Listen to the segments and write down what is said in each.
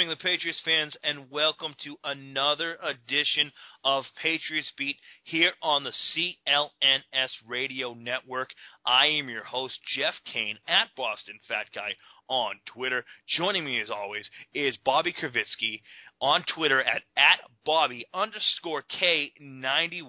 New England Patriots fans, and welcome to another edition of Patriots Beat here on the CLNS Radio Network. I am your host, Jeff Kane, at Boston Fat Guy on Twitter. Joining me, as always, is Bobby Kirvitsky on Twitter at, at Bobby underscore K91.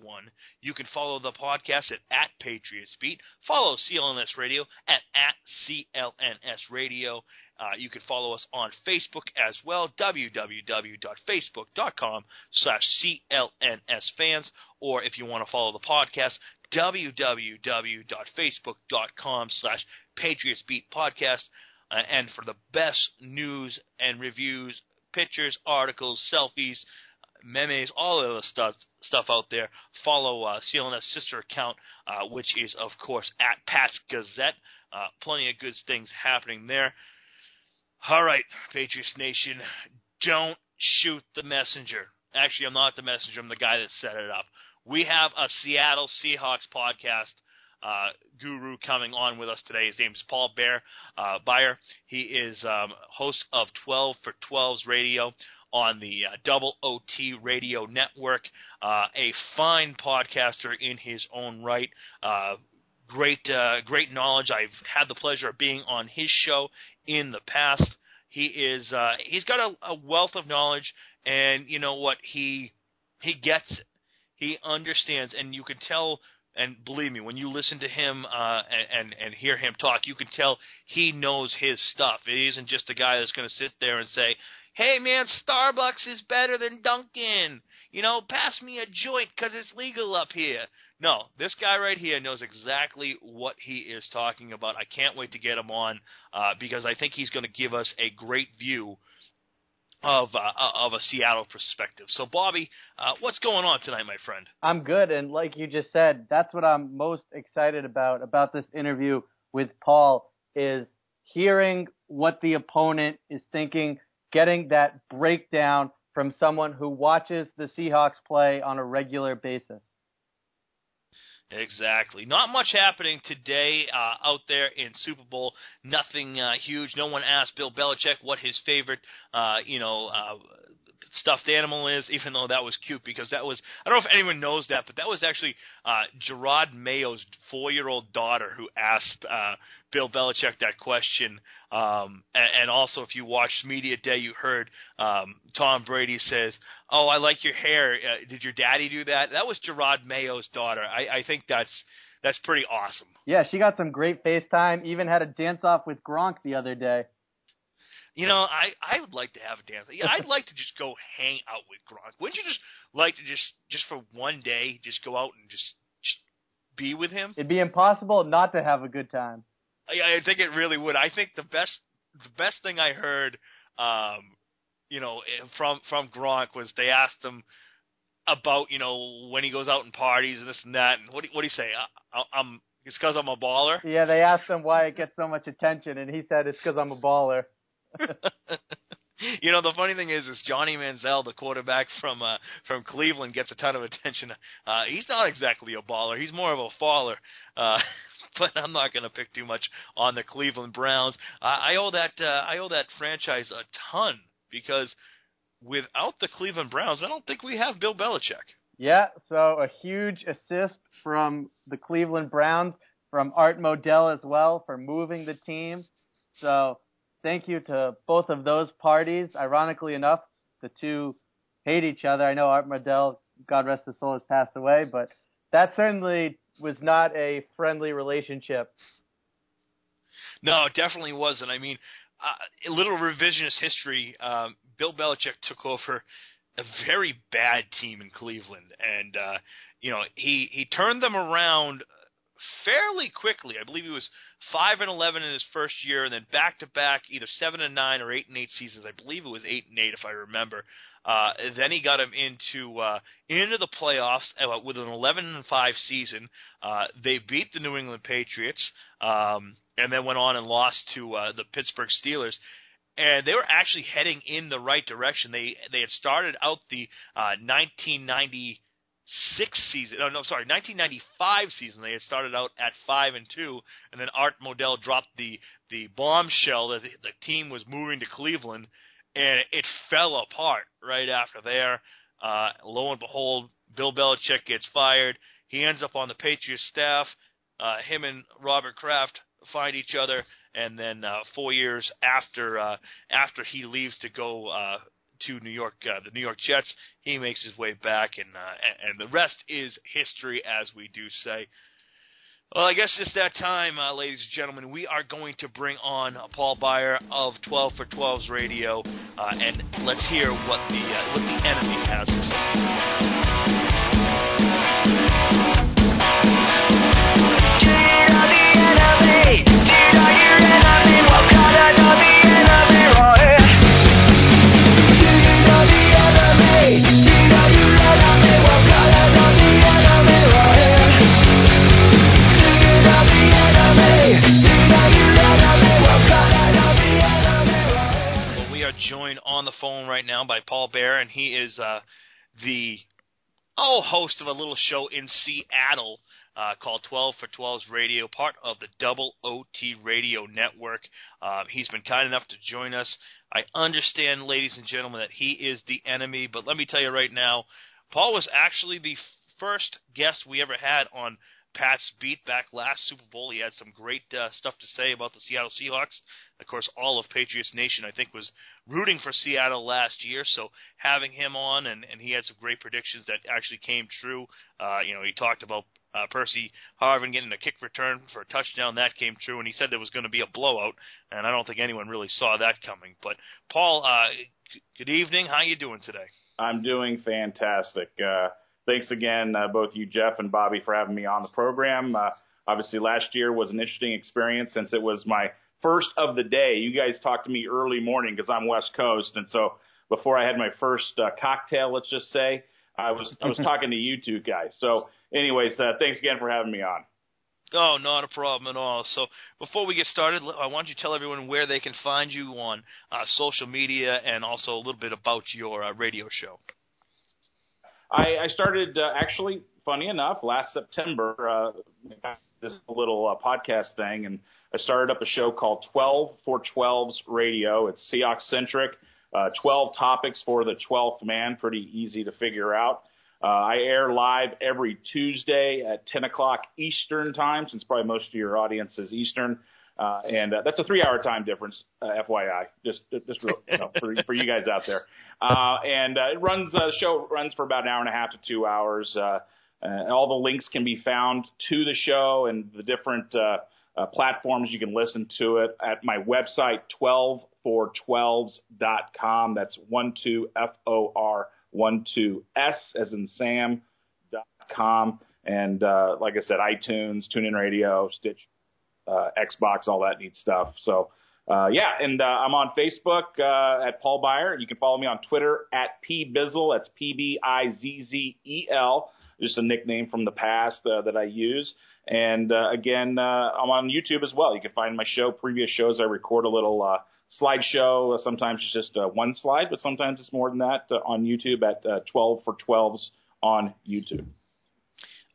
You can follow the podcast at, at Patriots Beat. Follow CLNS Radio at, at CLNS Radio. Uh, you can follow us on Facebook as well, www.facebook.com slash CLNSfans, or if you want to follow the podcast, www.facebook.com slash Patriots Beat Podcast. Uh, and for the best news and reviews, pictures, articles, selfies, memes, all of the stuff, stuff out there, follow uh, CLNS sister account, uh, which is, of course, at Pat's Gazette. Uh, plenty of good things happening there. All right, Patriots Nation, don't shoot the messenger. Actually, I'm not the messenger. I'm the guy that set it up. We have a Seattle Seahawks podcast uh, guru coming on with us today. His name is Paul Beyer uh. He is um, host of 12 for 12's radio on the uh, Double OT Radio Network. Uh, a fine podcaster in his own right. Great, uh, great knowledge. I've had the pleasure of being on his show in the past. He is, uh, he's got a, a wealth of knowledge, and you know what? He he gets it. He understands, and you can tell. And believe me, when you listen to him uh, and, and and hear him talk, you can tell he knows his stuff. He isn't just a guy that's going to sit there and say, "Hey man, Starbucks is better than Dunkin'. You know, pass me a joint because it's legal up here." No, this guy right here knows exactly what he is talking about. I can't wait to get him on uh, because I think he's going to give us a great view of uh, of a Seattle perspective. So, Bobby, uh, what's going on tonight, my friend? I'm good, and like you just said, that's what I'm most excited about about this interview with Paul is hearing what the opponent is thinking, getting that breakdown from someone who watches the Seahawks play on a regular basis. Exactly. Not much happening today uh, out there in Super Bowl. Nothing uh, huge. No one asked Bill Belichick what his favorite, uh, you know, uh, stuffed animal is, even though that was cute because that was I don't know if anyone knows that, but that was actually uh, Jerod Mayo's four-year-old daughter who asked uh, Bill Belichick that question. Um, and, and also, if you watched Media Day, you heard um, Tom Brady says, "Oh, I like your hair. Uh, did your daddy do that?" That was Jerod Mayo's daughter. I, I think that's that's pretty awesome. Yeah, she got some great FaceTime. Even had a dance off with Gronk the other day. You know, I I would like to have a dance. Yeah, I'd like to just go hang out with Gronk. Wouldn't you just like to just just for one day just go out and just, just be with him? It'd be impossible not to have a good time. I, I think it really would. I think the best the best thing I heard, um, you know, eh, from from Gronk was they asked him about you know when he goes out and parties and this and that, and what do, what do you say? I, I'm it's because I'm a baller. Yeah, they asked him why it gets so much attention, and he said it's because I'm a baller. you know, the funny thing is, is Johnny Manziel, the quarterback from uh, from Cleveland, gets a ton of attention. Uh, he's not exactly a baller; he's more of a faller. Uh, but I'm not going to pick too much on the Cleveland Browns. Uh, I owe that uh, I owe that franchise a ton because without the Cleveland Browns, I don't think we have Bill Belichick. Yeah, so a huge assist from the Cleveland Browns, from Art Modell as well for moving the team. So thank you to both of those parties. Ironically enough, the two hate each other. I know Art Modell, God rest his soul, has passed away, but that certainly was not a friendly relationship. No, it definitely wasn't. I mean, uh, a little revisionist history. Um, Bill Belichick took over a very bad team in Cleveland, and uh, you know he he turned them around fairly quickly. I believe he was five and eleven in his first year, and then back to back either seven and nine or eight and eight seasons. I believe it was eight and eight if I remember. Uh, then he got him into uh, into the playoffs uh, with an 11 and five season. Uh, they beat the New England Patriots, um, and then went on and lost to uh, the Pittsburgh Steelers and they were actually heading in the right direction. They they had started out the uh, 1996 season. Oh no, sorry, 1995 season. They had started out at five and two, and then Art Modell dropped the the bombshell that the, the team was moving to Cleveland, and it fell apart right after there. Uh, lo and behold, Bill Belichick gets fired. He ends up on the Patriots staff. Uh, him and Robert Kraft find each other and then uh, four years after uh, after he leaves to go uh, to New York, uh, the New York Jets, he makes his way back, and uh, and the rest is history, as we do say. Well, I guess it's that time, uh, ladies and gentlemen. We are going to bring on Paul Beyer of 12 for 12's radio, uh, and let's hear what the uh, what the enemy has to say. joined right now by Paul Beyer, and he is uh, the oh host of a little show in Seattle uh, called 12 for 12's Radio, part of the Double OT Radio Network. Uh, he's been kind enough to join us. I understand, ladies and gentlemen, that he is the enemy, but let me tell you right now, Paul was actually the first guest we ever had on Pat's beat back last Super Bowl. He had some great uh, stuff to say about the Seattle Seahawks. Of course, all of Patriots Nation, I think, was rooting for Seattle last year. So having him on, and, and he had some great predictions that actually came true. Uh, you know, he talked about uh, Percy Harvin getting a kick return for a touchdown. That came true, and he said there was going to be a blowout, and I don't think anyone really saw that coming. But Paul, uh, good evening. How you doing today? I'm doing fantastic. Uh, thanks again, uh, both you, Jeff, and Bobby, for having me on the program. Uh, obviously, last year was an interesting experience since it was my first of the day. You guys talked to me early morning because I'm West Coast, and so before I had my first uh, cocktail, let's just say, I was I was talking to you two guys. So, anyways, uh, thanks again for having me on. Oh, not a problem at all. So before we get started, I want you to tell everyone where they can find you on uh, social media and also a little bit about your uh, radio show. I, I started uh, actually, funny enough, last September. Uh, this little uh, podcast thing, and I started up a show called 12 for 12's Radio. It's Seahawks centric, uh, 12 topics for the 12th man, pretty easy to figure out. Uh, I air live every Tuesday at 10 o'clock Eastern time, since probably most of your audience is Eastern. Uh, and uh, that's a three-hour time difference, uh, FYI, just just you know, for for you guys out there. Uh, and uh, it runs uh, show runs for about an hour and a half to two hours. Uh, uh, all the links can be found to the show and the different uh, uh, platforms you can listen to it at my website 12for12s.com. That's one two f o r one two s as in Sam dot com. And uh, like I said, iTunes, TuneIn Radio, Stitch uh, Xbox, all that neat stuff. So uh, yeah, and uh, I'm on Facebook uh, at Paul Beyer. You can follow me on Twitter at pbizzle. That's P B I Z Z E L. Just a nickname from the past uh, that I use. And uh, again, uh, I'm on YouTube as well. You can find my show, previous shows. I record a little uh, slideshow. Sometimes it's just uh, one slide, but sometimes it's more than that uh, on YouTube at uh, 12 for 12s on YouTube.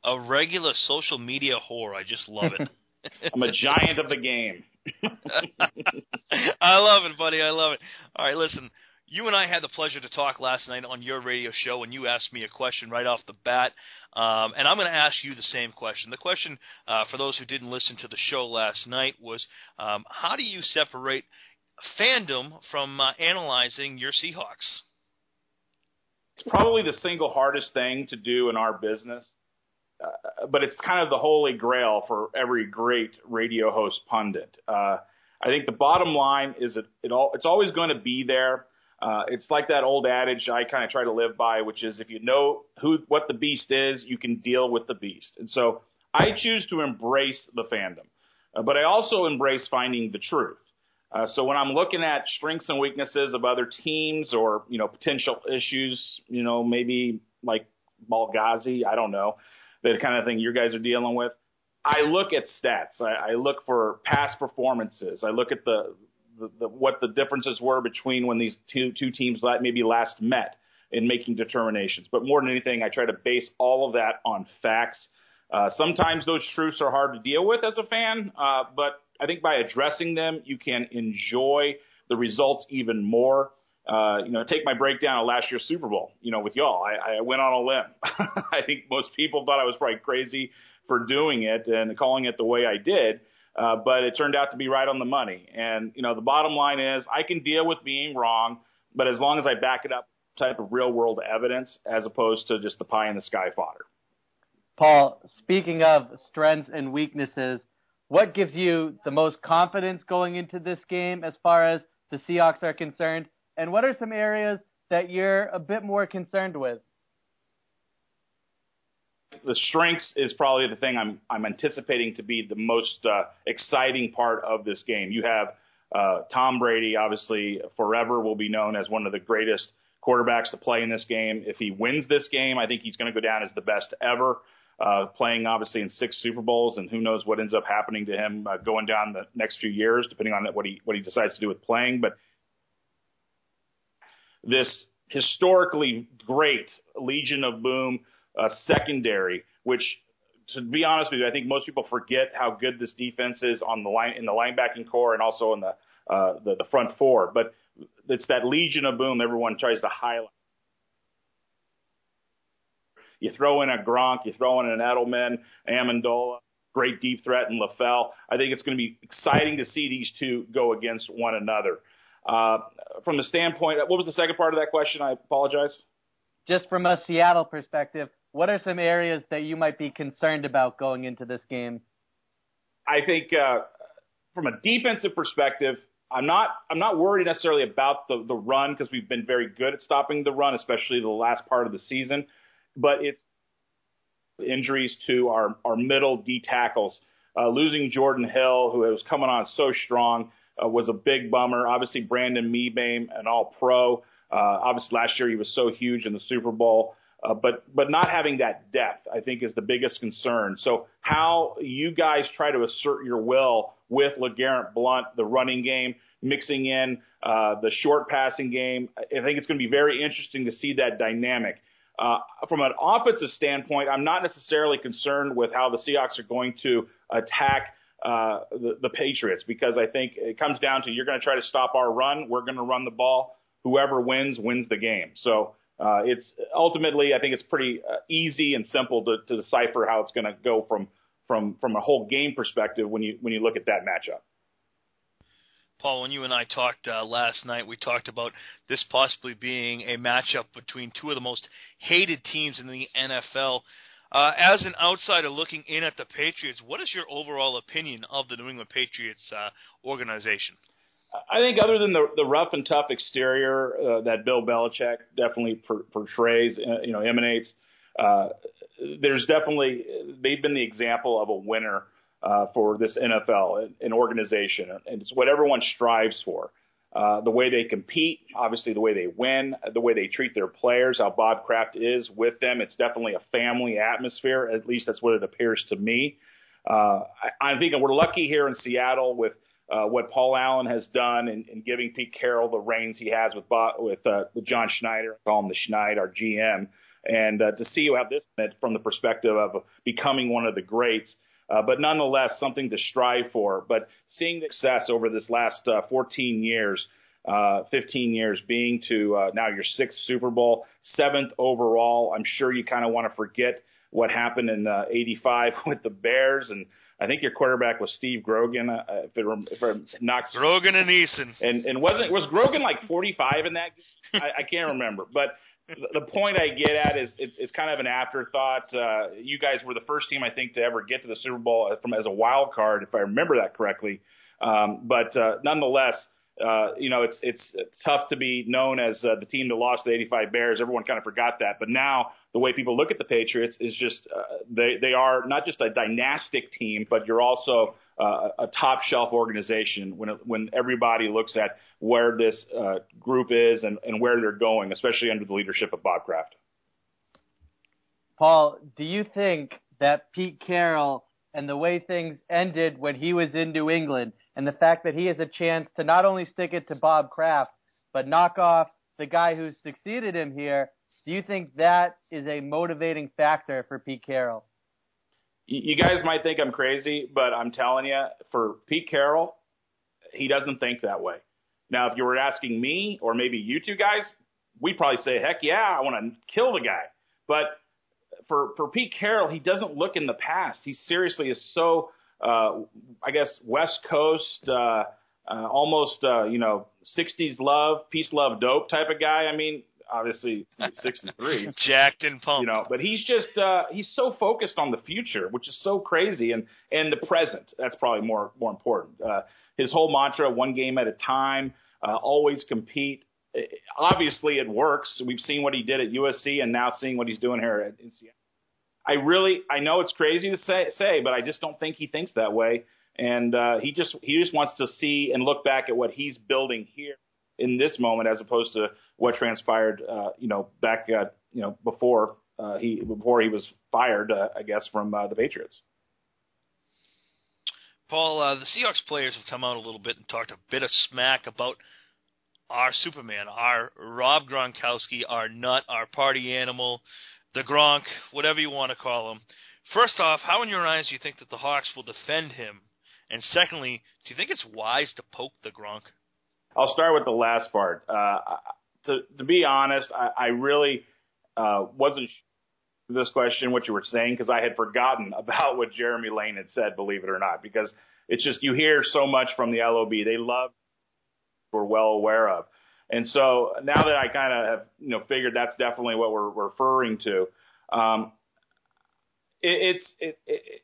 A regular social media whore. I just love it. I'm a giant of the game. I love it, buddy. I love it. All right, listen. You and I had the pleasure to talk last night on your radio show, and you asked me a question right off the bat. Um, and I'm going to ask you the same question. The question, uh, for those who didn't listen to the show last night, was um, how do you separate fandom from uh, analyzing your Seahawks? It's probably the single hardest thing to do in our business. Uh, but it's kind of the holy grail for every great radio host pundit. Uh, I think the bottom line is that it all, it's always going to be there. Uh, it's like that old adage I kind of try to live by, which is if you know who what the beast is, you can deal with the beast. And so I choose to embrace the fandom, uh, but I also embrace finding the truth. Uh, so when I'm looking at strengths and weaknesses of other teams or you know potential issues, you know maybe like Ballghazi, I don't know, the kind of thing you guys are dealing with. I look at stats. I, I look for past performances. I look at the, the, the what the differences were between when these two two teams maybe last met in making determinations. But more than anything, I try to base all of that on facts. Uh, sometimes those truths are hard to deal with as a fan, uh, but I think by addressing them, you can enjoy the results even more. Uh, you know, take my breakdown of last year's Super Bowl, you know, with y'all. I, I went on a limb. I think most people thought I was probably crazy for doing it and calling it the way I did. Uh, but it turned out to be right on the money. And, you know, the bottom line is I can deal with being wrong, but as long as I back it up type of real world evidence as opposed to just the pie in the sky fodder. Paul, speaking of strengths and weaknesses, what gives you the most confidence going into this game as far as the Seahawks are concerned? And what are some areas that you're a bit more concerned with? The strengths is probably the thing I'm I'm anticipating to be the most uh, exciting part of this game. You have uh, Tom Brady, obviously, forever will be known as one of the greatest quarterbacks to play in this game. If he wins this game, I think he's going to go down as the best ever. Uh, playing obviously in six Super Bowls, and who knows what ends up happening to him uh, going down the next few years, depending on what he what he decides to do with playing. But this historically great Legion of Boom uh, secondary, which to be honest with you, I think most people forget how good this defense is on the line in the linebacking corps and also in the uh, the, the front four. But it's that Legion of Boom everyone tries to highlight. You throw in a Gronk, you throw in an Edelman, Amendola, great deep threat in LaFell. I think it's going to be exciting to see these two go against one another. Uh, from the standpoint, what was the second part of that question? I apologize. Just from a Seattle perspective, what are some areas that you might be concerned about going into this game? I think uh, from a defensive perspective, I'm not I'm not worried necessarily about the the run because we've been very good at stopping the run, especially the last part of the season. But it's injuries to our our middle D tackles. Uh, losing Jordan Hill, who was coming on so strong, uh, was a big bummer. Obviously, Brandon Mebane, an All Pro. Uh, obviously, last year he was so huge in the Super Bowl. Uh, but but not having that depth, I think, is the biggest concern. So how you guys try to assert your will with LeGarrette Blunt, the running game, mixing in uh, the short passing game, I think it's going to be very interesting to see that dynamic. Uh, from an offensive standpoint, I'm not necessarily concerned with how the Seahawks are going to attack uh, the, the Patriots because I think it comes down to you're going to try to stop our run. We're going to run the ball. Whoever wins wins the game. So uh, it's ultimately I think it's pretty uh, easy and simple to, to decipher how it's going to go from from from a whole game perspective when you when you look at that matchup. Paul, when you and I talked uh, last night, we talked about this possibly being a matchup between two of the most hated teams in the NFL. Uh, as an outsider looking in at the Patriots, what is your overall opinion of the New England Patriots uh, organization? I think other than the the rough and tough exterior uh, that Bill Belichick definitely per, portrays, uh, you know, emanates. Uh, there's definitely they've been the example of a winner uh, for this NFL, an organization, and it's what everyone strives for. Uh, the way they compete, obviously the way they win, the way they treat their players, how Bob Kraft is with them. It's definitely a family atmosphere. At least that's what it appears to me. Uh, I, I'm thinking we're lucky here in Seattle with uh, what Paul Allen has done in, in giving Pete Carroll the reins he has with Bob, with, uh, with John Schneider, call him the Schneid, our GM, and uh, to see you have this from the perspective of becoming one of the greats. Uh, but nonetheless, something to strive for. But seeing the success over this last uh, 14 years, uh, 15 years, being to uh, now your sixth Super Bowl, seventh overall, I'm sure you kind of want to forget what happened in uh, 85 with the Bears and I think your quarterback was Steve Grogan. Uh, if it, if Grogan and Eason, and and wasn't was Grogan like 45 in that? I, I can't remember, but the point I get at is it's, it's kind of an afterthought. Uh, you guys were the first team I think to ever get to the Super Bowl from as a wild card, if I remember that correctly. Um, but uh, nonetheless, uh, you know it's, it's tough to be known as uh, the team that lost the 85 Bears. Everyone kind of forgot that, but now the way people look at the Patriots is just uh, they they are not just a dynastic team, but you're also uh, a top shelf organization when it, when everybody looks at where this uh, group is and, and where they're going, especially under the leadership of Bob Kraft. Paul, do you think that Pete Carroll and the way things ended when he was in New England, and the fact that he has a chance to not only stick it to Bob Kraft, but knock off the guy who succeeded him here, do you think that is a motivating factor for Pete Carroll? you guys might think I'm crazy, but I'm telling you, for Pete Carroll, he doesn't think that way. Now, if you were asking me or maybe you two guys, we'd probably say, heck yeah, I want to kill the guy. But for, for Pete Carroll, he doesn't look in the past. He seriously is so, uh, I guess, West Coast, uh, uh, almost, uh, you know, 60s love, peace, love, dope type of guy. I mean, obviously 63. Jacked and pumped. You know, but he's just uh he's so focused on the future, which is so crazy and and the present. That's probably more more important. Uh his whole mantra one game at a time, uh always compete. Obviously it works. We've seen what he did at USC and now seeing what he's doing here at in Seattle. I really I know it's crazy to say say, but I just don't think he thinks that way. And uh he just he just wants to see and look back at what he's building here in this moment as opposed to what transpired, uh, you know, back, uh, you know, before uh, he before he was fired, uh, I guess, from uh, the Patriots. Paul, uh, the Seahawks players have come out a little bit and talked a bit of smack about our Superman, our Rob Gronkowski, our nut, our party animal, the Gronk, whatever you want to call him. First off, how in your eyes do you think that the Hawks will defend him? And secondly, do you think it's wise to poke the Gronk? I'll start with the last part. Uh, to to be honest, I, I really uh, wasn't sure this question what you were saying because I had forgotten about what Jeremy Lane had said. Believe it or not, because it's just you hear so much from the LOB. They love we're well aware of. And so now that I kind of have, you know, figured that's definitely what we're, referring to, um, it, it's it, it,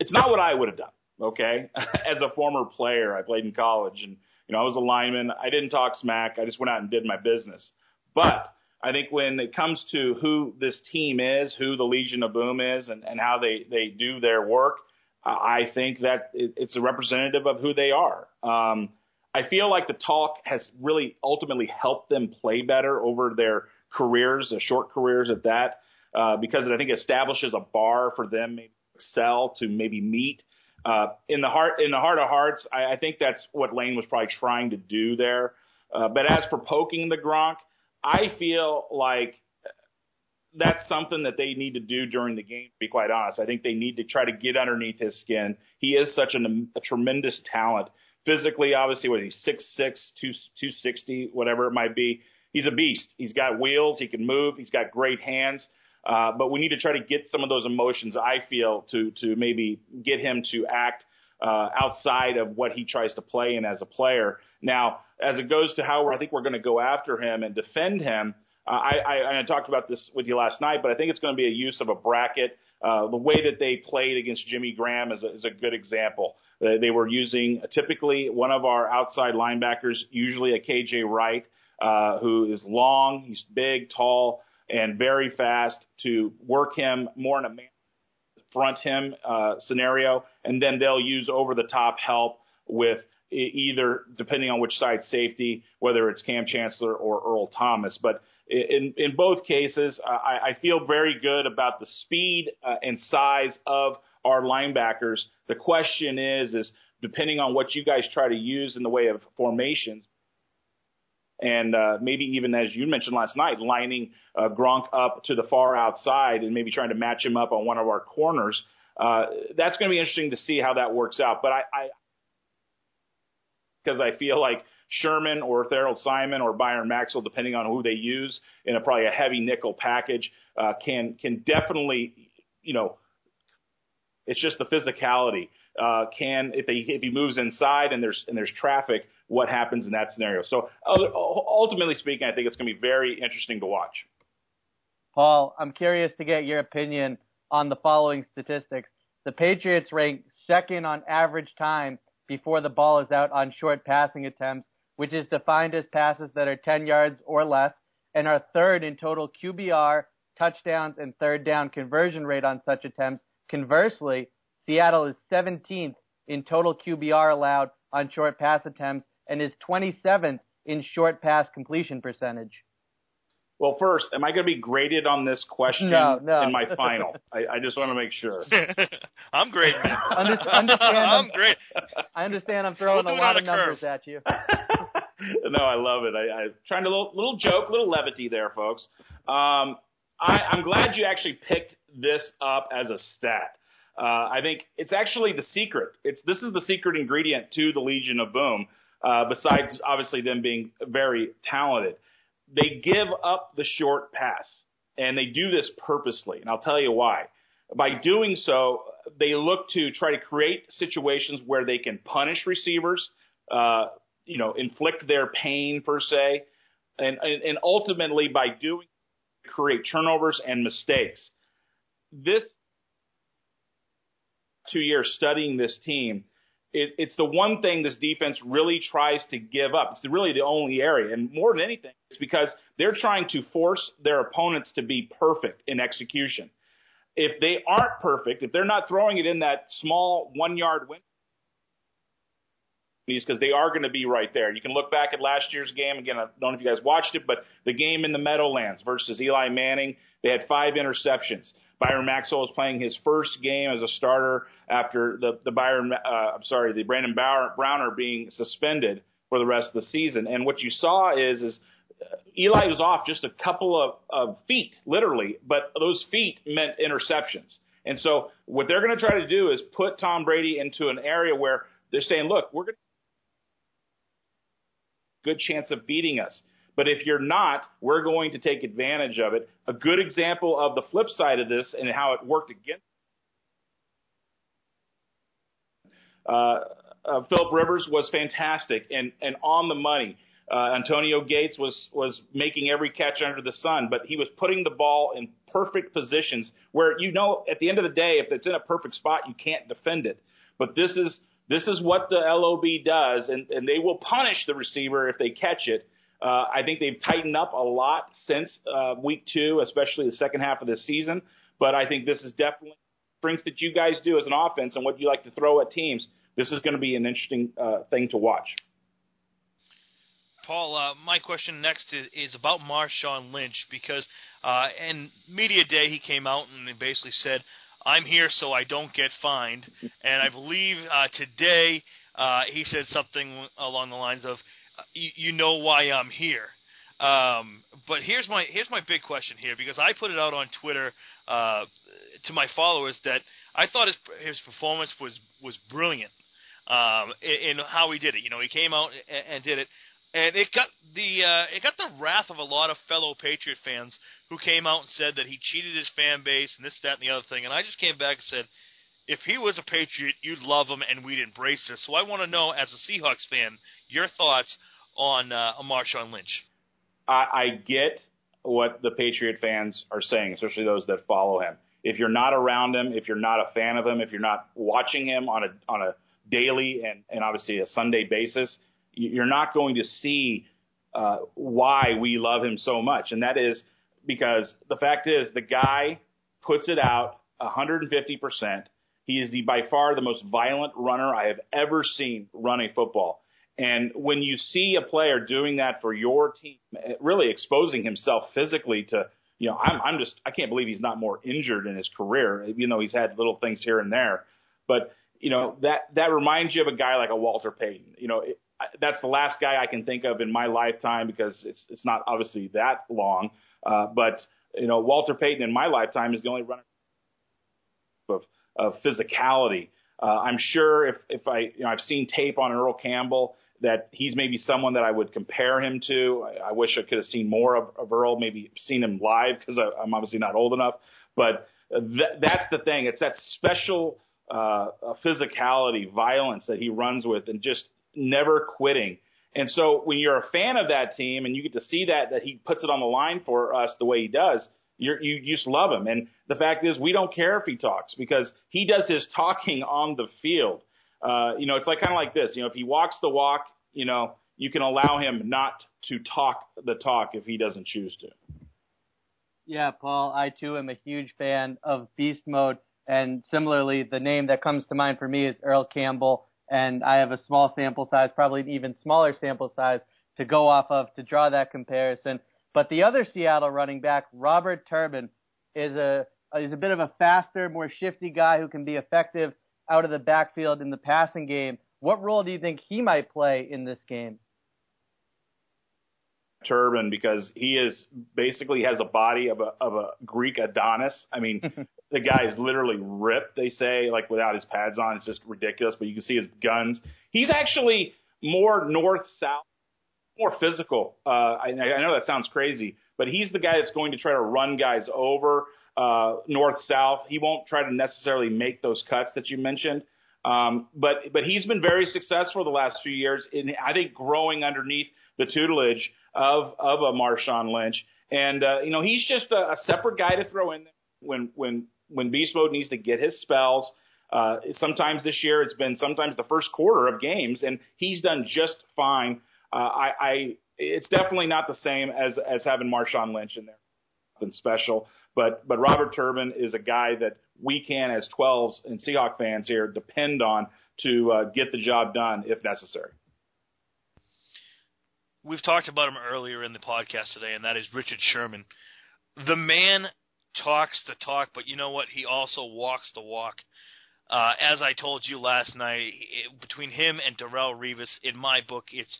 it's not what I would have done. Okay, as a former player, I played in college, and you know, I was a lineman. I didn't talk smack. I just went out and did my business. But I think when it comes to who this team is, who the Legion of Boom is, and, and how they, they do their work, I think that it, it's a representative of who they are. Um, I feel like the talk has really ultimately helped them play better over their careers, uh, short careers at that, uh, because I think it establishes a bar for them to excel to maybe meet uh, in the heart in the heart of hearts, I, I think that's what Lane was probably trying to do there. Uh, but as for poking the Gronk, I feel like that's something that they need to do during the game. To be quite honest, I think they need to try to get underneath his skin. He is such an, a tremendous talent. Physically, obviously, what he six six, two two sixty, whatever it might be. He's a beast. He's got wheels. He can move. He's got great hands. Uh, but we need to try to get some of those emotions, I feel, to to maybe get him to act uh, outside of what he tries to play in as a player. Now, as it goes to how I think we're going to go after him and defend him, uh, I, I, I talked about this with you last night, but I think it's going to be a use of a bracket. Uh, the way that they played against Jimmy Graham is a, is a good example. They, they were using typically one of our outside linebackers, usually a KJ Wright, uh, who is long, he's big, tall and very fast to work him more in a man front him uh, scenario, and then they'll use over the top help with either depending on which side safety, whether it's Kam Chancellor or Earl Thomas. But in in both cases, I, I feel very good about the speed uh, and size of our linebackers. The question is, is depending on what you guys try to use in the way of formations, and uh, maybe even as you mentioned last night, lining uh, Gronk up to the far outside and maybe trying to match him up on one of our corners. Uh, that's going to be interesting to see how that works out. But I, I because I feel like Sherman or Tharold Simon or Byron Maxwell, depending on who they use in a probably a heavy nickel package, uh, can can definitely, you know, it's just the physicality. Uh, can if they if he moves inside and there's and there's traffic, what happens in that scenario? So ultimately speaking, I think it's going to be very interesting to watch. Paul, I'm curious to get your opinion on the following statistics. The Patriots rank second on average time before the ball is out on short passing attempts, which is defined as passes that are 10 yards or less, and are third in total QBR, touchdowns, and third down conversion rate on such attempts. Conversely, Seattle is 17th in total QBR allowed on short pass attempts and is 27th in short pass completion percentage. Well, first, am I going to be graded on this question no, no. in my final? I, I, just want to make sure. I'm great, man. Under, understand I'm great. I understand I'm throwing we'll a lot of numbers at you. no, I love it. I, I trying to little, little joke, little levity there, folks. Um, I, I'm glad you actually picked this up as a stat. Uh, I think it's actually the secret. It's this is the secret ingredient to the Legion of Boom. Uh, besides obviously them being very talented they give up the short pass, and they do this purposely. And I'll tell you why. By doing so, they look to try to create situations where they can punish receivers, uh, you know, inflict their pain per se, and, and, and ultimately by doing create turnovers and mistakes. This two years studying this team, it, it's the one thing this defense really tries to give up. It's really the only area. And more than anything, it's because they're trying to force their opponents to be perfect in execution. If they aren't perfect, if they're not throwing it in that small one yard window, because they are going to be right there. You can look back at last year's game. Again, I don't know if you guys watched it, but the game in the Meadowlands versus Eli Manning, they had five interceptions. Byron Maxwell is playing his first game as a starter after the the Byron uh, I'm sorry the Brandon Bauer, Browner being suspended for the rest of the season. And what you saw is is uh, Eli was off just a couple of, of feet, literally, but those feet meant interceptions. And so what they're going to try to do is put Tom Brady into an area where they're saying, look, we're going to good chance of beating us. But if you're not, we're going to take advantage of it. A good example of the flip side of this and how it worked against uh, uh, Philip Rivers was fantastic and, and on the money. Uh, Antonio Gates was was making every catch under the sun, but he was putting the ball in perfect positions where you know at the end of the day, if it's in a perfect spot, you can't defend it. But this is this is what the LOB does, and, and they will punish the receiver if they catch it. Uh, I think they've tightened up a lot since uh, week two, especially the second half of the season. But I think this is definitely strengths that you guys do as an offense and what you like to throw at teams. This is going to be an interesting uh, thing to watch. Paul, uh, my question next is, is about Marshawn Lynch because uh, in media day he came out and basically said, "I'm here so I don't get fined," and I believe uh, today uh, he said something along the lines of, you, know why I'm here. Um, but here's my here's my big question here because I put it out on Twitter uh, to my followers that I thought his his performance was was brilliant um, in, in how he did it. You know, he came out and, and did it, and it got the uh, it got the wrath of a lot of fellow Patriot fans who came out and said that he cheated his fan base and this, that, and the other thing. And I just came back and said, if he was a Patriot, you'd love him, and we'd embrace this. So I want to know, as a Seahawks fan, your thoughts on uh, Marshawn Lynch. I, I get what the Patriot fans are saying, especially those that follow him. If you're not around him, if you're not a fan of him, if you're not watching him on a on a daily and, and obviously a Sunday basis, you're not going to see uh, why we love him so much. And that is because the fact is the guy puts it out 150%. He is the by far the most violent runner I have ever seen run a football. And when you see a player doing that for your team, really exposing himself physically to, you know, I'm, I'm just, I can't believe he's not more injured in his career, even though he's had little things here and there. But, you know, that, that reminds you of a guy like a Walter Payton. You know, that's the last guy I can think of in my lifetime because it's, it's not obviously that long. Uh, but, you know, Walter Payton in my lifetime is the only runner of, of physicality. Uh, I'm sure if, if I, you know, I've seen tape on Earl Campbell that he's maybe someone that I would compare him to. I, I wish I could have seen more of, of Earl, maybe seen him live because I'm obviously not old enough. But th- that's the thing. It's that special uh, physicality, violence that he runs with, and just never quitting. And so when you're a fan of that team and you get to see that that he puts it on the line for us the way he does, you're, you you just love him. And the fact is, we don't care if he talks because he does his talking on the field. Uh, you know, it's like kind of like this. You know, if he walks the walk, you know, you can allow him not to talk the talk if he doesn't choose to. Yeah, Paul, I too am a huge fan of Beast Mode. And similarly, the name that comes to mind for me is Earl Campbell. And I have a small sample size, probably an even smaller sample size to go off of to draw that comparison. But the other Seattle running back, Robert Turbin, is a is a bit of a faster, more shifty guy who can be effective out of the backfield in the passing game. What role do you think he might play in this game? Turbin because he is basically has a body of a of a Greek Adonis. I mean, the guy is literally ripped. They say like without his pads on, it's just ridiculous. But you can see his guns. He's actually more north south, more physical. Uh, I, I know that sounds crazy, but he's the guy that's going to try to run guys over uh, north south. He won't try to necessarily make those cuts that you mentioned. Um, but but he's been very successful the last few years in I think growing underneath the tutelage of of a Marshawn Lynch, and uh, you know he's just a, a separate guy to throw in when when when beast mode needs to get his spells. Uh, sometimes this year it's been sometimes the first quarter of games, and he's done just fine. Uh, I, I it's definitely not the same as as having Marshawn Lynch in there. Nothing special, but but Robert Turbin is a guy that we can, as 12s and Seahawk fans here, depend on to uh, get the job done if necessary. We've talked about him earlier in the podcast today, and that is Richard Sherman. The man talks the talk, but you know what? He also walks the walk. Uh, as I told you last night, it, between him and Darrelle Revis, in my book, it's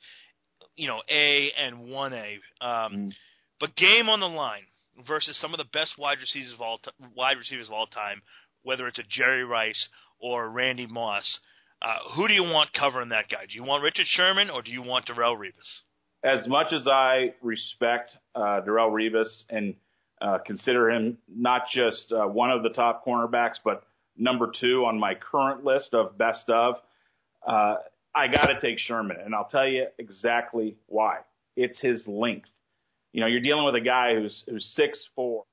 you know A and one A. Um, mm. But game on the line versus some of the best wide receivers of all t- wide receivers of all time, whether it's a Jerry Rice or Randy Moss. Uh, who do you want covering that guy? Do you want Richard Sherman or do you want Darrelle Revis? As much as I respect uh, Darrelle Revis and uh, consider him not just uh, one of the top cornerbacks, but number two on my current list of best of, uh, I got to take Sherman, and I'll tell you exactly why. It's his length. You know, you're dealing with a guy who's who's six four.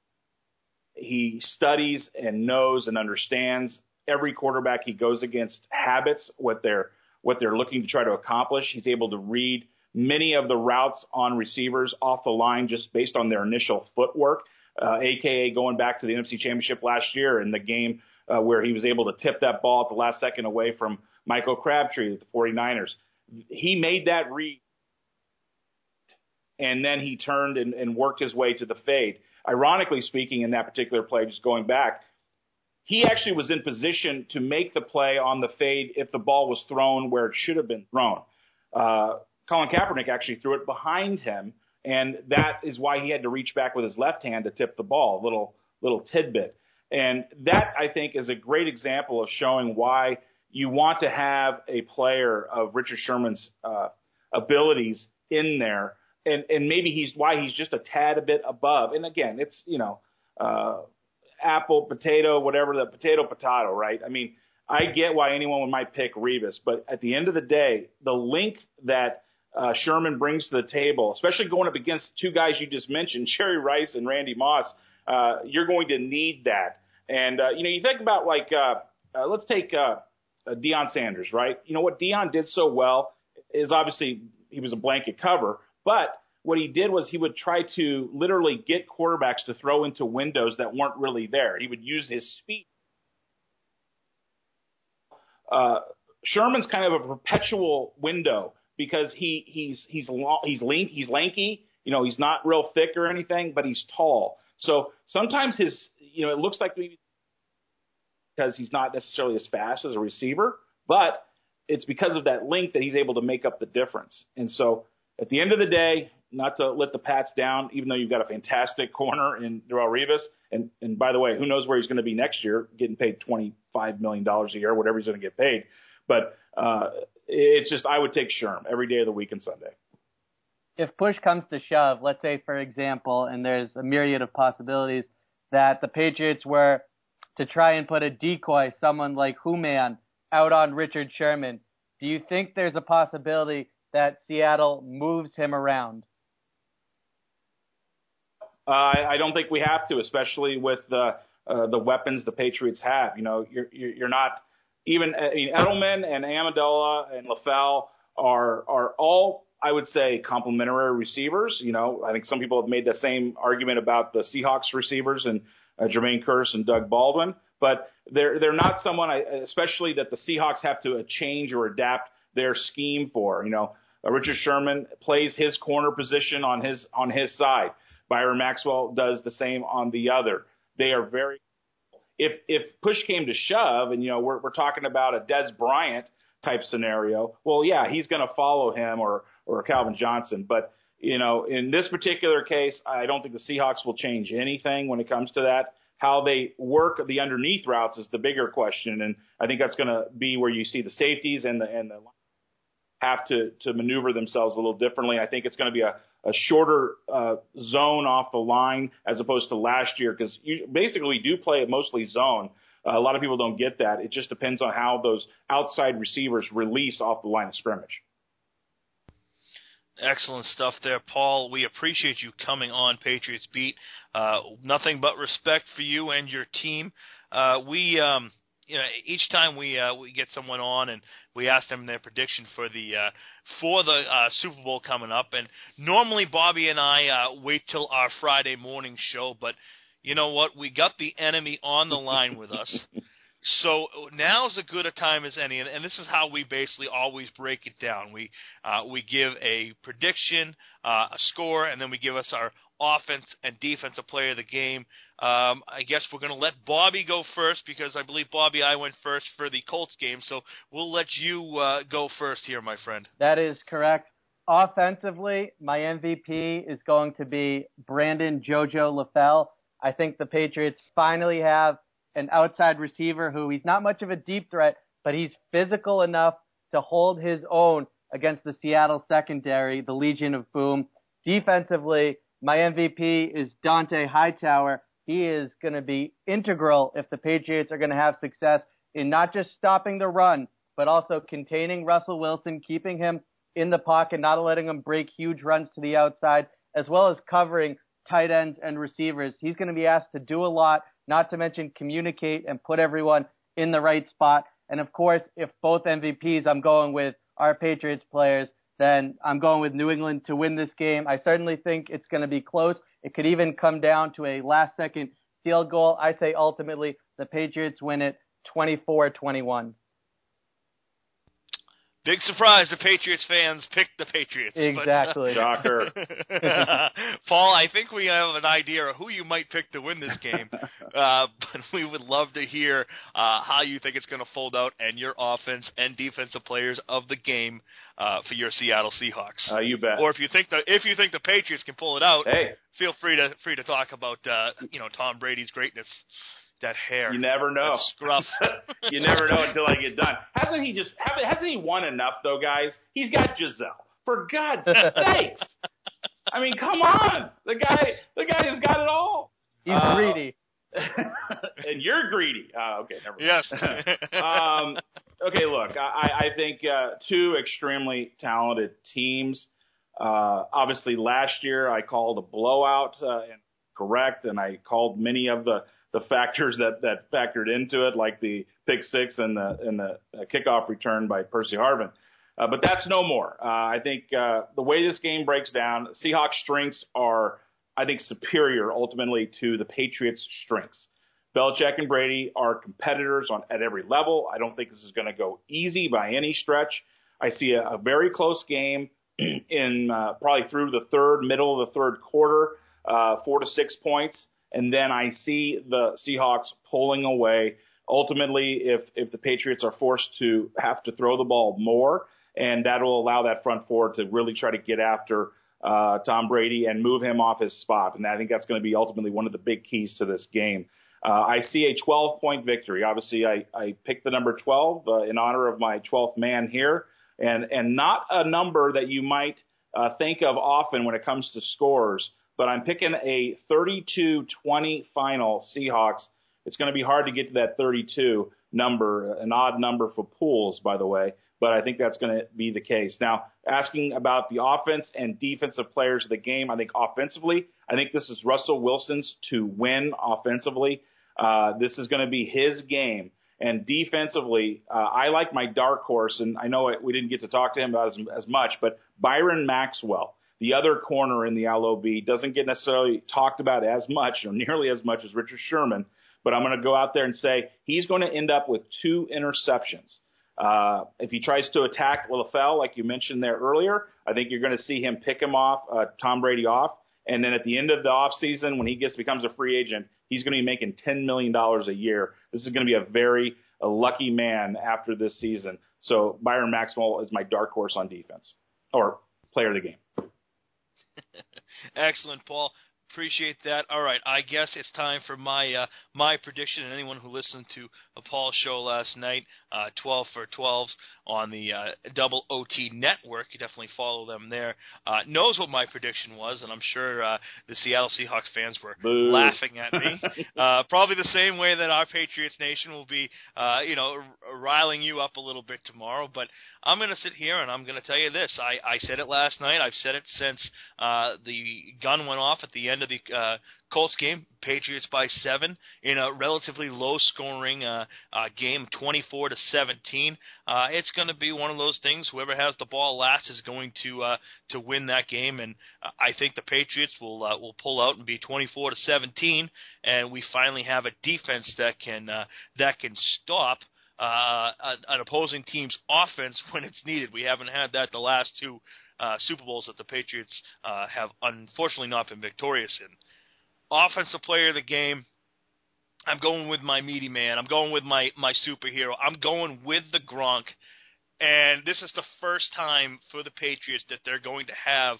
He studies and knows and understands every quarterback he goes against habits, what they're what they're looking to try to accomplish. He's able to read many of the routes on receivers off the line just based on their initial footwork, uh, aka going back to the NFC Championship last year in the game uh, where he was able to tip that ball at the last second away from Michael Crabtree the 49ers. He made that read and then he turned and, and worked his way to the fade. Ironically speaking, in that particular play, just going back, he actually was in position to make the play on the fade if the ball was thrown where it should have been thrown. Uh, Colin Kaepernick actually threw it behind him, and that is why he had to reach back with his left hand to tip the ball. Little little tidbit, and that I think is a great example of showing why you want to have a player of Richard Sherman's uh, abilities in there and and maybe he's why he's just a tad a bit above. And again, it's you know, uh, apple, potato, whatever the potato, potato, right? I mean, I get why anyone might pick Revis, but at the end of the day, the link that uh, Sherman brings to the table, especially going up against two guys you just mentioned, Jerry Rice and Randy Moss, uh, you're going to need that. And uh, you know, you think about like uh, uh, let's take uh, uh, Deion Sanders, right? You know what Deion did so well is obviously he was a blanket cover, but what he did was he would try to literally get quarterbacks to throw into windows that weren't really there. He would use his speed uh, Sherman's kind of a perpetual window because he he's he's long, he's lean, he's lanky. You know, he's not real thick or anything, but he's tall. So sometimes his you know it looks like maybe because he's not necessarily as fast as a receiver, but it's because of that length that he's able to make up the difference. And so at the end of the day, not to let the Pats down, even though you've got a fantastic corner in Darrelle Revis. And, and by the way, who knows where he's going to be next year, getting paid $25 million a year, whatever he's going to get paid. But uh, it's just, I would take Sherm every day of the week and Sunday. If push comes to shove, let's say, for example, and there's a myriad of possibilities that the Patriots were to try and put a decoy, someone like Hooman, out on Richard Sherman, do you think there's a possibility that Seattle moves him around? Uh, I, I don't think we have to, especially with the uh, the weapons the Patriots have. You know, you're you're not even I mean, Edelman and Amendola and LaFell are are all I would say complementary receivers. You know, I think some people have made the same argument about the Seahawks receivers and uh, Jermaine Kearse and Doug Baldwin, but they're they're not someone, I, especially that the Seahawks have to uh, change or adapt their scheme for. You know, uh, Richard Sherman plays his corner position on his on his side. Byron Maxwell does the same on the other. They are very. If if push came to shove, and you know we're we're talking about a Dez Bryant type scenario, well, yeah, he's going to follow him or or Calvin Johnson. But you know, in this particular case, I don't think the Seahawks will change anything when it comes to that. How they work the underneath routes is the bigger question, and I think that's going to be where you see the safeties and the and the have to to maneuver themselves a little differently. I think it's going to be a a shorter uh, zone off the line as opposed to last year because basically we do play it mostly zone. Uh, a lot of people don't get that. It just depends on how those outside receivers release off the line of scrimmage. Excellent stuff there, Paul. We appreciate you coming on Patriots Beat. Uh, nothing but respect for you and your team. Uh, we um, you know, each time we uh, we get someone on and we ask them their prediction for the uh, for the uh, Super Bowl coming up, and normally Bobby and I uh, wait till our Friday morning show, but you know what? We got the enemy on the line with us. So now's as good a time as any, and, and, this is how we basically always break it down. We uh, we give a prediction, uh, a score, and then we give us our offense and defensive player of the game. Um, I guess we're going to let Bobby go first because I believe Bobby I went first for the Colts game. So we'll let you uh, go first here, my friend. That is correct. Offensively, my MVP is going to be Brandon Jojo LaFell. I think the Patriots finally have an outside receiver who he's not much of a deep threat, but he's physical enough to hold his own against the Seattle secondary, the Legion of Boom. Defensively, my MVP is Dont'a Hightower. He is going to be integral if the Patriots are going to have success in not just stopping the run, but also containing Russell Wilson, keeping him in the pocket, not letting him break huge runs to the outside, as well as covering tight ends and receivers. He's going to be asked to do a lot, not to mention communicate and put everyone in the right spot. And of course, if both MVPs I'm going with are Patriots players, then I'm going with New England to win this game. I certainly think it's going to be close. It could even come down to a last second field goal. I say ultimately the Patriots win it 24 21. Big surprise, the Patriots fans picked the Patriots. Exactly. Shocker. Paul, I think we have an idea of who you might pick to win this game, uh, but we would love to hear uh, how you think it's going to fold out and your offense and defensive players of the game uh, for your Seattle Seahawks. Uh, you bet. Or if you think the if you think the Patriots can pull it out, hey. feel free to free to talk about uh, you know Tom Brady's greatness that hair. You never know. scruff. you never know until I get done. Hasn't he just hasn't he won enough though, guys? He's got Gisele. For God's sakes. I mean, come on. The guy the guy has got it all. He's uh, greedy. and you're greedy. Uh, okay, never mind. Yes. um, okay, look, I, I think uh, two extremely talented teams. Uh, obviously, last year I called a blowout uh, and correct, and I called many of the the factors that that factored into it, like the pick six and the and the kickoff return by Percy Harvin. Uh, but that's no more. Uh, I think uh, the way this game breaks down, Seahawks' strengths are, I think, superior ultimately to the Patriots' strengths. Belichick and Brady are competitors on at every level. I don't think this is going to go easy by any stretch. I see a, a very close game in uh, probably through the third, middle of the third quarter, uh, four to six points, and then I see the Seahawks pulling away. Ultimately, if if the Patriots are forced to have to throw the ball more, and that will allow that front four to really try to get after uh, Tom Brady and move him off his spot. And I think that's going to be ultimately one of the big keys to this game. Uh, I see a 12 point victory. Obviously, I, I picked the number 12 uh, in honor of my 12th man here, and, and not a number that you might uh, think of often when it comes to scores, but I'm picking a 32 20 final Seahawks. It's going to be hard to get to that 32 number, an odd number for pools, by the way but I think that's going to be the case. Now, asking about the offense and defensive players of the game, I think offensively, I think this is Russell Wilson's to win offensively. Uh, this is going to be his game. And defensively, uh, I like my dark horse, and I know we didn't get to talk to him about as, as much, but Byron Maxwell, the other corner in the LOB, doesn't get necessarily talked about as much or nearly as much as Richard Sherman. But I'm going to go out there and say he's going to end up with two interceptions. Uh, if he tries to attack LaFell, like you mentioned there earlier, I think you're going to see him pick him off, uh, Tom Brady off. And then at the end of the offseason, when he gets becomes a free agent, he's going to be making $10 million a year. This is going to be a very a lucky man after this season. So Byron Maxwell is my dark horse on defense or player of the game. Excellent, Paul. Appreciate that. All right, I guess it's time for my uh, my prediction. And anyone who listened to Paul's show last night, uh, 12 for 12s on the uh, Double OT Network, you definitely follow them there. Uh, knows what my prediction was, and I'm sure uh, the Seattle Seahawks fans were Boo. laughing at me. uh, probably the same way that our Patriots Nation will be, uh, you know, riling you up a little bit tomorrow. But I'm going to sit here and I'm going to tell you this. I, I said it last night. I've said it since uh, the gun went off at the end of the uh, Colts game. Patriots by seven in a relatively low-scoring uh, uh, game, 24 to 17. Uh, it's going to be one of those things. Whoever has the ball last is going to uh, to win that game, and uh, I think the Patriots will uh, will pull out and be 24 to 17, and we finally have a defense that can uh, that can stop uh, an opposing team's offense when it's needed. We haven't had that the last two uh, Super Bowls that the Patriots uh, have unfortunately not been victorious in. Offensive player of the game. I'm going with my meaty man. I'm going with my my superhero. I'm going with the Gronk. And this is the first time for the Patriots that they're going to have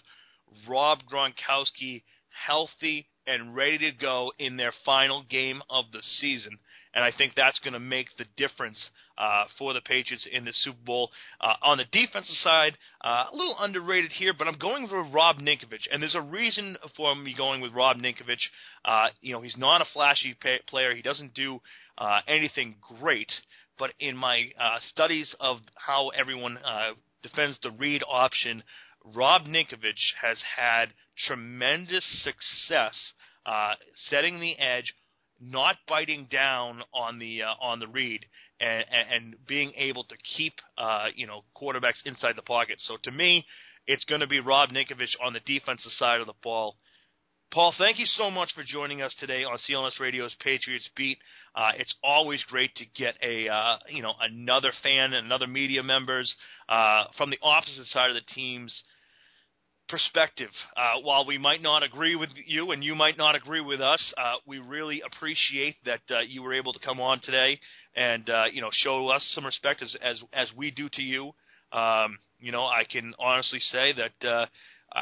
Rob Gronkowski healthy and ready to go in their final game of the season and I think that's going to make the difference uh, for the Patriots in the Super Bowl. Uh, on the defensive side, uh, a little underrated here, but I'm going for Rob Ninkovich, and there's a reason for me going with Rob Ninkovich. Uh, you know, he's not a flashy pay- player; he doesn't do uh, anything great. But in my uh, studies of how everyone uh, defends the read option, Rob Ninkovich has had tremendous success uh, setting the edge not biting down on the uh, on the read and, and being able to keep uh, you know quarterbacks inside the pocket. So to me, it's going to be Rob Ninkovich on the defensive side of the ball. Paul, thank you so much for joining us today on CLNS Radio's Patriots Beat. Uh, it's always great to get a uh, you know another fan and another media members uh, from the opposite side of the teams perspective. Uh, while we might not agree with you and you might not agree with us, uh, we really appreciate that uh, you were able to come on today and uh, you know show us some respect as as, as we do to you. Um, you know, I can honestly say that uh,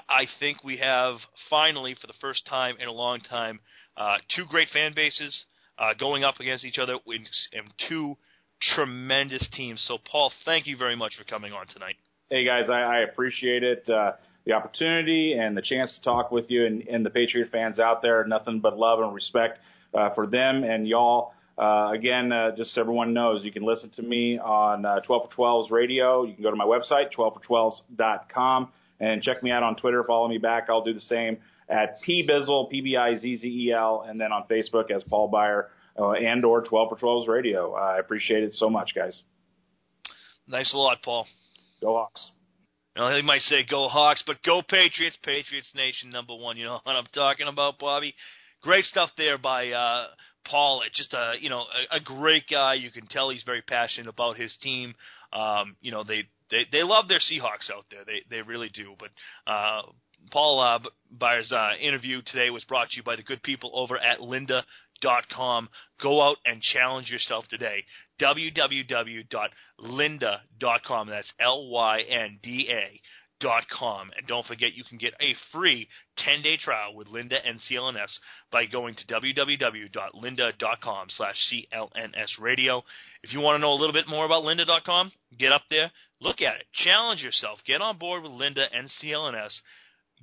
I think we have finally, for the first time in a long time, uh, two great fan bases going up against each other in, two tremendous teams. So, Paul, thank you very much for coming on tonight. Hey guys, I, I appreciate it the opportunity and the chance to talk with you and, and the Patriot fans out there. Nothing but love and respect uh, for them and y'all. Uh, again, uh, just so everyone knows, you can listen to me on uh, 12 for 12's radio. You can go to my website, 12for12s.com, and check me out on Twitter. Follow me back. I'll do the same at pbizzle, P-B-I-Z-Z-E-L, and then on Facebook as Paul Beyer uh, and or 12 for 12's radio. I appreciate it so much, guys. Thanks a lot, Paul. Go Hawks. You know, they might say go Hawks, but go Patriots, Patriots Nation number one. You know what I'm talking about, Bobby? Great stuff there by uh, Paul, It's just a you know a, a great guy. You can tell he's very passionate about his team. Um, you know they they they love their Seahawks out there. They they really do. But uh, Paul uh, Beyer's uh, interview today was brought to you by the good people over at Lynda.com. Go out and challenge yourself today. www.lynda.com. That's L Y N D A Dot com. And don't forget, you can get a free 10 day trial with Lynda and CLNS by going to www.lynda.com slash CLNS radio. If you want to know a little bit more about lynda.com, get up there, look at it, challenge yourself, get on board with Lynda and CLNS.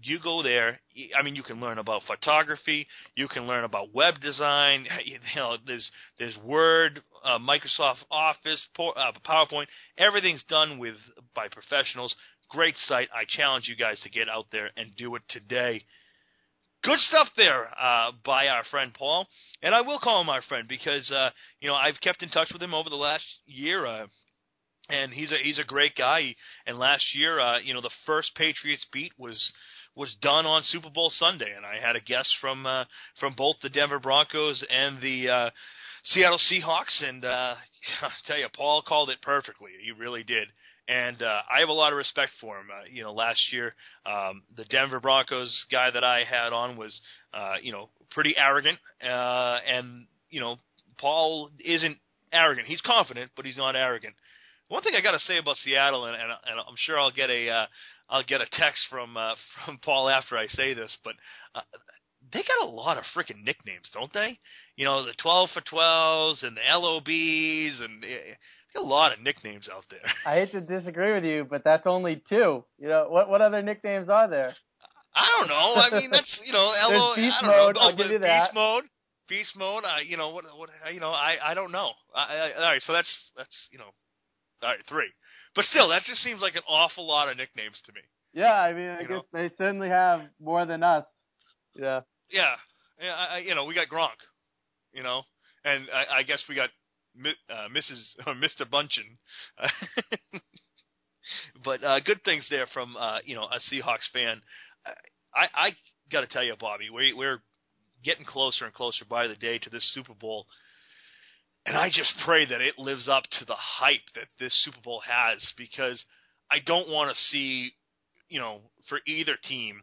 You go there. I mean, you can learn about photography. You can learn about web design. You know, there's there's Word, uh, Microsoft Office, uh, PowerPoint. Everything's done with by professionals. Great site. I challenge you guys to get out there and do it today. Good stuff there uh, by our friend Paul, and I will call him our friend because uh, you know I've kept in touch with him over the last year, uh, and he's a he's a great guy. And last year, uh, you know, the first Patriots beat was was done on Super Bowl Sunday, and I had a guest from uh, from both the Denver Broncos and the uh, Seattle Seahawks, and uh, I tell you, Paul called it perfectly. He really did and uh, I have a lot of respect for him. Uh, you know, last year um, the Denver Broncos guy that I had on was, uh, you know, pretty arrogant, uh, and you know, Paul isn't arrogant. He's confident, but he's not arrogant. One thing I got to say about Seattle, and, and, and I'm sure I'll get a uh, I'll get a text from uh, from Paul after I say this, but uh, they got a lot of freaking nicknames, don't they? You know, the 12 for 12s and the LOBs and. Uh, a lot of nicknames out there. I hate to disagree with you, but that's only two. You know, what what other nicknames are there? I don't know. I mean, that's you know, L- beast I don't mode. know. I'll give you that. Beast mode. Beast mode. I, you know what? What? You know, I I don't know. I, I, all right, so that's that's you know, all right, three. But still, that just seems like an awful lot of nicknames to me. Yeah, I mean, I you guess know? they certainly have more than us. Yeah. Yeah, yeah. I, you know, we got Gronk. You know, and I, I guess we got uh, Mrs. or Mr. Bündchen. but uh, good things there from uh, you know a Seahawks fan. I, I got to tell you, Bobby, we, we're getting closer and closer by the day to this Super Bowl, and I just pray that it lives up to the hype that this Super Bowl has because I don't want to see, you know, for either team.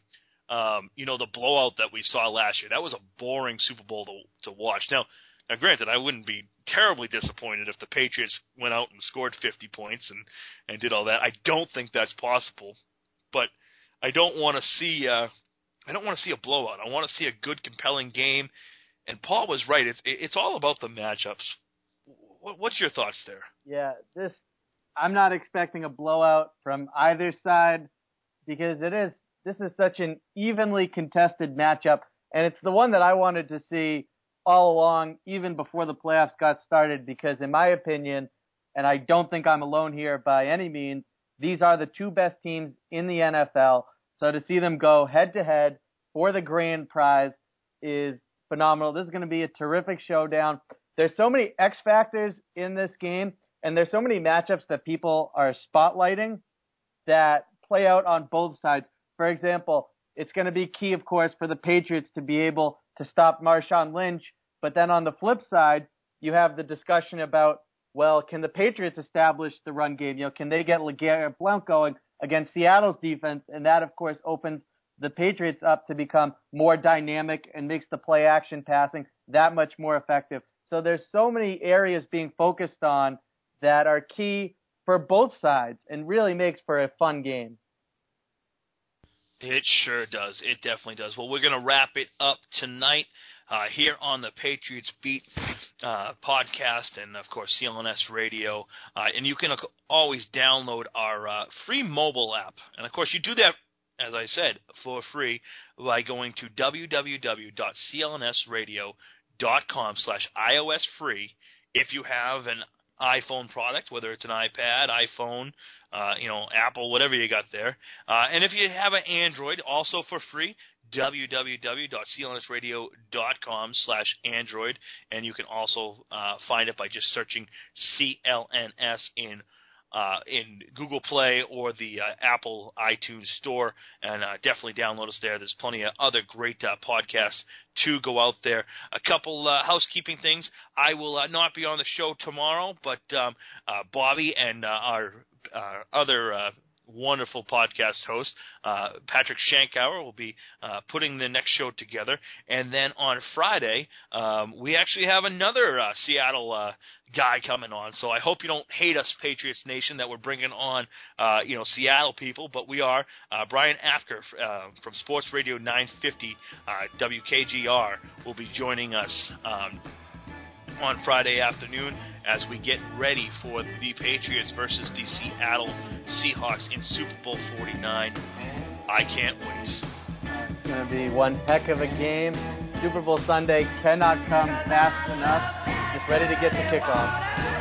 Um, you know the blowout that we saw last year. That was a boring Super Bowl to to watch. Now, now, granted, I wouldn't be terribly disappointed if the Patriots went out and scored 50 points and and did all that. I don't think that's possible, but I don't want to see uh, I don't want to see a blowout. I want to see a good, compelling game. And Paul was right. It's it's all about the matchups. What's your thoughts there? Yeah, this I'm not expecting a blowout from either side because it is this is such an evenly contested matchup, and it's the one that I wanted to see all along, even before the playoffs got started, because in my opinion, and I don't think I'm alone here by any means, these are the two best teams in the NFL. So to see them go head to head for the grand prize is phenomenal. This is going to be a terrific showdown. There's so many X factors in this game, and there's so many matchups that people are spotlighting that play out on both sides. For example, it's going to be key, of course, for the Patriots to be able to stop Marshawn Lynch. But then on the flip side, you have the discussion about, well, can the Patriots establish the run game? You know, can they get LeGarrette Blount going against Seattle's defense? And that, of course, opens the Patriots up to become more dynamic and makes the play action passing that much more effective. So there's so many areas being focused on that are key for both sides and really makes for a fun game. It sure does. It definitely does. Well, we're going to wrap it up tonight uh, here on the Patriots Beat uh, podcast and, of course, CLNS Radio. Uh, and you can always download our uh, free mobile app. And, of course, you do that, as I said, for free by going to www.clnsradio.com slash iOS free if you have an iPhone product, whether it's an iPad, iPhone, uh, you know, Apple, whatever you got there. Uh, and if you have an Android, also for free, www.clnsradio.com slash Android. And you can also uh, find it by just searching CLNS in uh, in Google Play or the uh, Apple iTunes Store, and uh, definitely download us there. There's plenty of other great uh, podcasts to go out there. A couple uh, housekeeping things. I will uh, not be on the show tomorrow, but um, Bobby and our other wonderful podcast host, uh, Patrick Shankauer, will be uh, putting the next show together. And then on Friday, um, we actually have another uh, Seattle uh, guy coming on. So I hope you don't hate us, Patriots Nation, that we're bringing on, uh, you know, Seattle people, but we are. Uh, Brian Afker from Sports Radio 950 uh, WKGR will be joining us. Um, on Friday afternoon as we get ready for the Patriots versus the Seattle Seahawks in Super Bowl 49. I can't wait. It's going to be one heck of a game. Super Bowl Sunday cannot come fast enough. Just ready to get the kickoff.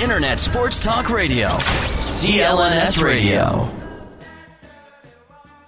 Internet Sports Talk Radio. CLNS Radio.